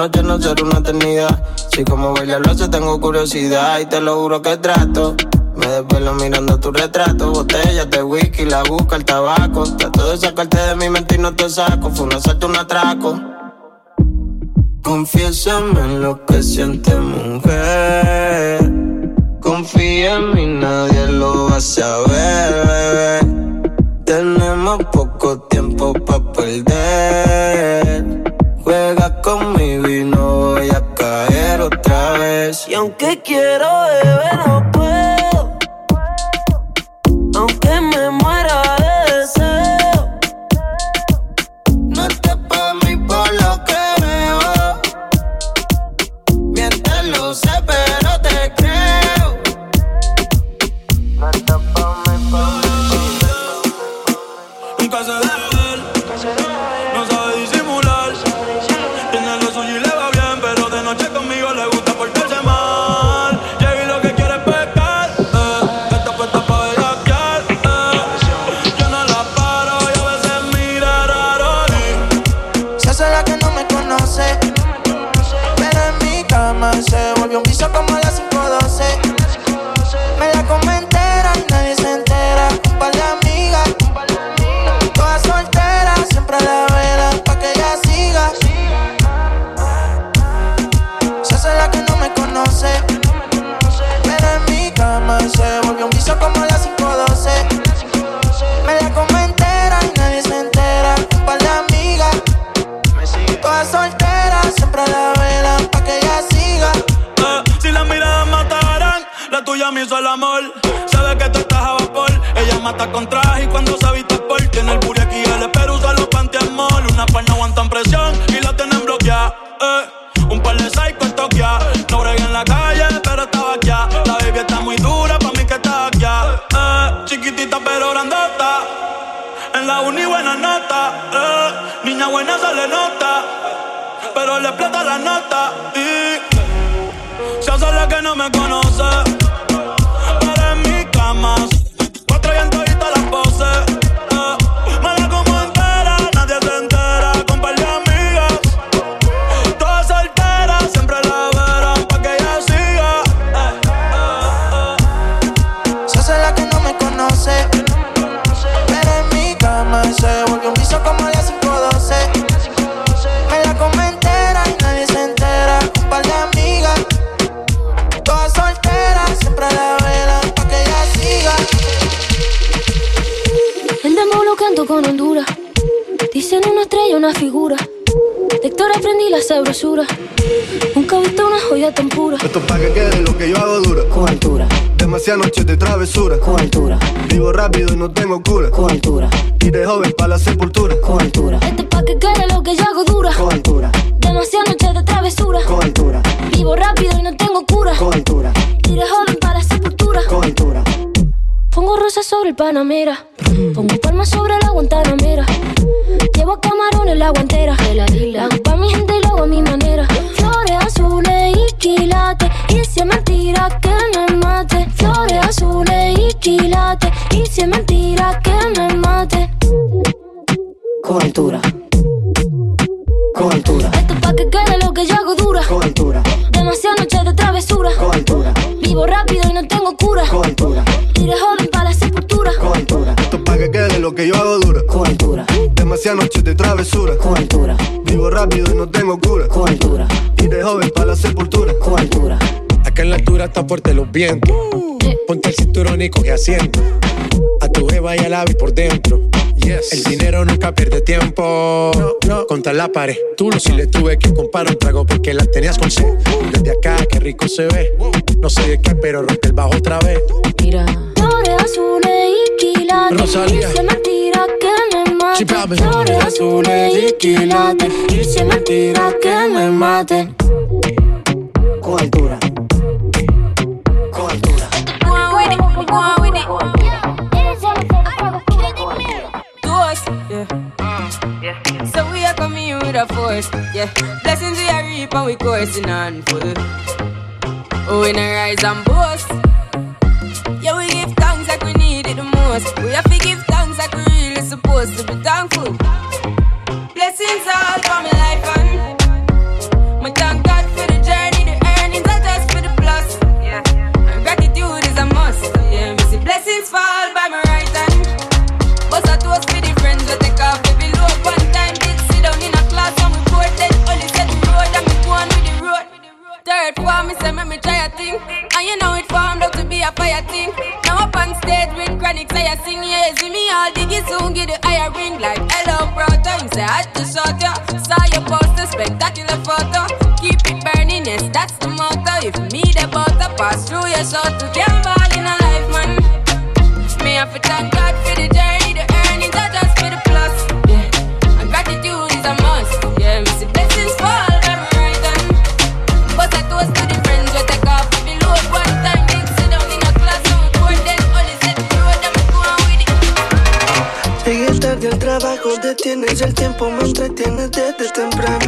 noche no ser una eternidad. Si como bailar lo hace, tengo curiosidad y te lo juro que trato. Me desvelo mirando tu retrato, botellas de whisky, la busca, el tabaco. Trato de sacarte de mi mente y no te saco. Fue un asalto, un atraco. Confiésame en lo que siente mujer. Confía en mí, nadie lo va a saber, bebé. que
quiero sabrosura. Nunca he visto una joya tan pura.
Esto es pa' que quede lo que yo hago dura.
Con altura,
Demasiadas noches de travesura.
con altura,
Vivo rápido y no tengo cura.
con altura,
Y de joven pa' la sepultura.
con altura. Esto es pa' que quede lo que yo hago dura.
Con altura,
Demasiadas noches de travesura.
con altura,
Vivo rápido y no tengo cura.
con altura,
Y de joven para la sepultura.
con altura.
Pongo rosas sobre el Panamera. Pongo palmas sobre la Guantanamera. Llevo camarones la guantera. La pa' mi gente y lo hago a mi manera. Flores azules y quilates. Y si es mentira que me mate. Flores azules y quilates. Y si es mentira que me mate.
Con altura, con altura,
Esto es pa' que quede lo que yo hago dura.
con altura,
Demasiadas noches de travesura.
con altura,
Vivo rápido y no tengo cura.
con altura,
de joven para la sepultura.
con altura,
Esto es pa' que quede lo que yo hago dura. Demasiadas noches de travesura.
con altura,
Vivo rápido y no tengo cura.
con altura,
Y de joven pa' la sepultura.
con altura.
Acá en la altura está fuerte los vientos. Ponte el cinturón y coge asiento. A tu jeva y al ave por dentro. El dinero nunca pierde tiempo. Contra la pared. Tú lo si le tuve que comprar un trago porque la tenías con sed. Desde acá, qué rico se ve. No sé de qué, pero rompe el bajo otra vez.
Mira. Flores azules y quilates.
Rosalía.
Y si es mentira que me mate.
Sí, papi.
Flores azules y quilates. Y si es mentira que me mate.
Con altura, con altura,
Go on with it, go on with it. To us, yeah. So we are coming in with a force, yeah. Blessings we are reap and we coursing on full. Oh, we not rise and boast. Yeah, we give thanks like we need it the most. We have supposed to be thankful. Blessings all for my life and my thank God for the journey, the earnings are just for the plus. Yeah, and gratitude is a must. Yeah, me see blessings fall by my right hand. But I toast for the friends we take off every load. One time did sit down in a class and we bored then only set the road and me go on with the road. Third form, me say me me try a thing, and you know it formed out to be a fire thing. Chronic, say I sing, yeah, see me all diggy soon, get the higher ring like hello brother. You say I to shot ya, saw your poster, spectacular photo. Keep it burning, yes, that's the motto. If me the butter pass through your shot, to can't ball in a life, man. Me have to thank
temprano.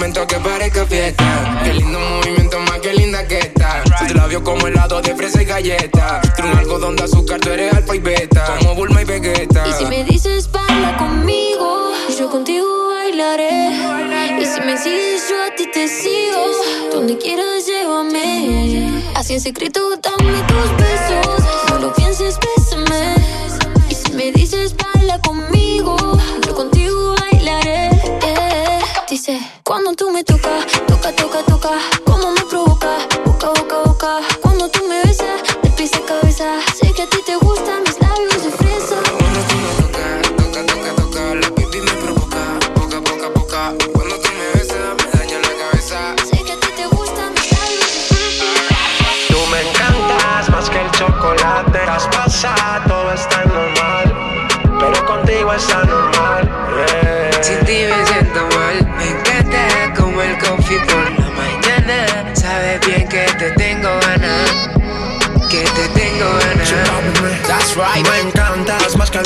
Momento que parezca fiesta. Qué lindo movimiento, más que linda que está. Tu labio como helado de fresa y galleta. Tú un algodón de azúcar, tú eres alfa y beta. Como Bulma y Vegeta.
Y si me dices baila conmigo, yo contigo bailaré. Y si me sigues, yo a ti te sigo. Donde quieras, llévame. Así en secreto, dame tus besos. No lo pienses, bésame.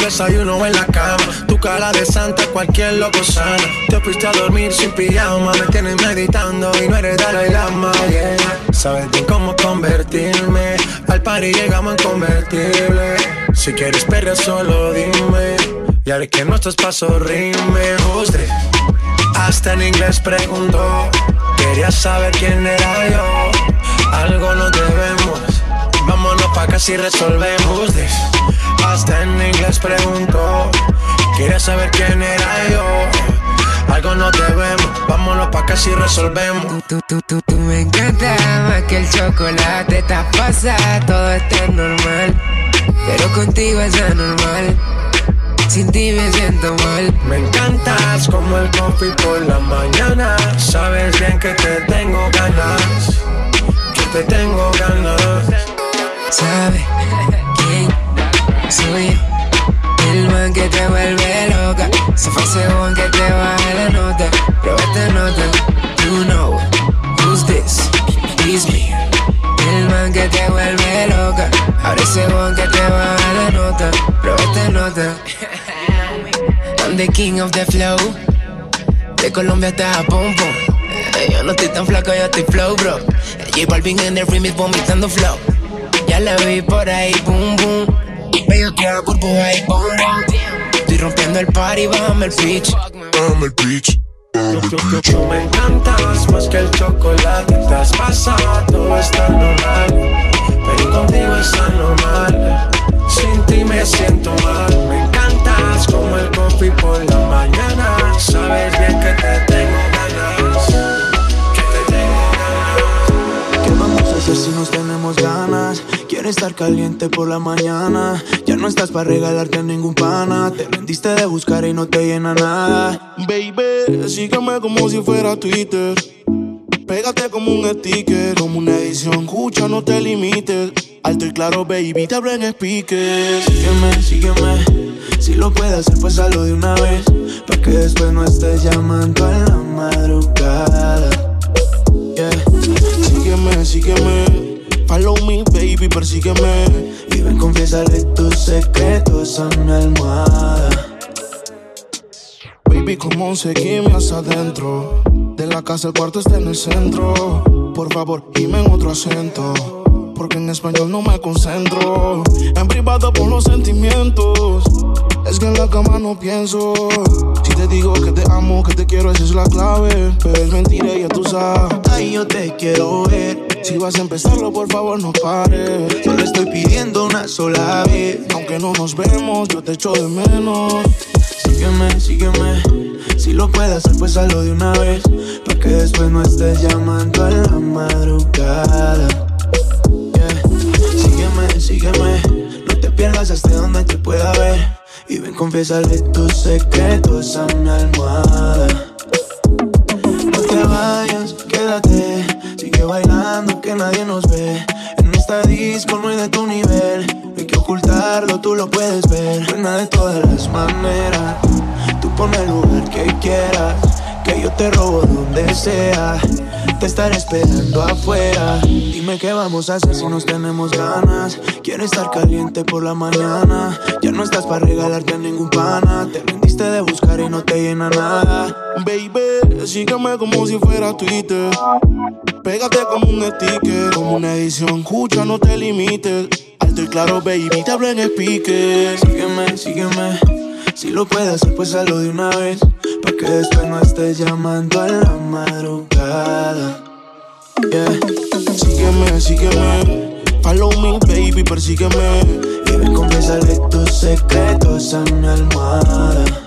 Desayuno en la cama. Tu cara de santa, cualquier loco sana. Te fuiste a dormir sin pijama. Me tienes meditando y no eres Dalai Lama. yeah. Sabes bien cómo convertirme. Al party llegamos en convertible. Si quieres perder, solo dime. Y haré que nuestros pasos rimen. Usted hasta en inglés preguntó. Quería saber quién era yo. Algo nos debemos. Vámonos pa' casi resolvemos this. Hasta en inglés preguntó Quería saber quién era yo Algo no debemos Vámonos pa' casi resolvemos
Tú, tú, tú, tú me encanta más que el chocolate. Está pasa, todo está normal. Pero contigo es anormal. Sin ti me siento mal.
Me encantas como el coffee por la mañana Sabes bien que te tengo ganas Que te tengo ganas
¿Sabe quién soy yo? El man que te vuelve loca. Se fue ese one que te baja la nota. Pero esta nota, you know who's this? It's me. El man que te vuelve loca. Ahora ese one que te baja la nota. Pero esta nota. I'm the king of the flow. De Colombia hasta Japón. Eh, Yo no estoy tan flaco, yo estoy flow, bro. J Balvin en el remix vomitando flow. Ya la vi por ahí, boom, boom. Que burbuja y boom, boom. Estoy rompiendo el party, bájame el pitch.
Bájame el pitch. Tú me encantas más que el chocolate Traspasa, todo está normal Pero contigo está normal Sin ti me siento mal Me encantas como el coffee por la mañana Sabes bien que te tengo
Quiero estar caliente por la mañana. Ya no estás para regalarte a ningún pana. Te rendiste de buscar y no te llena nada.
Baby, sígueme como si fuera Twitter. Pégate como un sticker, como una edición. Escucha, no te limites. Alto y claro, baby, te abro en speakers.
Sígueme, sígueme. Si lo puedes hacer, pues hazlo de una vez. Pa' que después no estés llamando a la madrugada. Yeah.
Sígueme, sígueme. Follow me, baby, persígueme.
Y ven, confiésale tus secretos a mi almohada.
Baby, como seguime hacia adentro. De la casa, el cuarto está en el centro. Por favor, dime en otro acento. Porque en español no me concentro. En privado por los sentimientos. Es que en la cama no pienso. Si te digo que te amo, que te quiero, esa es la clave. Pero es mentira, ya tú sabes.
Ay, yo te quiero ver.
Si vas a empezarlo, por favor, no pares.
Solo estoy pidiendo una sola vez.
Aunque no nos vemos, yo te echo de menos.
Sígueme, sígueme. Si lo puedes hacer, pues hazlo de una vez. Pa' que después no estés llamando a la madrugada. Sígueme, sígueme. No te pierdas hasta donde te pueda ver. Y ven, confiésale tus secretos a mi almohada. No te vayas, quédate. Bailando que nadie nos ve. En esta disco no hay de tu nivel. Hay que ocultarlo, tú lo puedes ver. Buena de todas las maneras. Tú pon el lugar que quieras. Que yo te robo donde sea. Te estaré esperando afuera. Dime qué vamos a hacer si nos tenemos ganas. Quiero estar caliente por la mañana. Ya no estás para regalarte a ningún pana. Te rendiste de buscar y no te llena nada.
Baby, sígueme como si fuera Twitter. Pégate como un sticker, como una edición. Escucha, no te limites. Alto y claro, baby, te hablo en speaker.
Sígueme, sígueme. Si lo puedes hacer, pues hazlo de una vez. Pa' que después no estés llamando a la madrugada. Yeah.
Sígueme, sígueme. Follow me, baby, persígueme.
Y ven, confiésale tus secretos a mi almohada.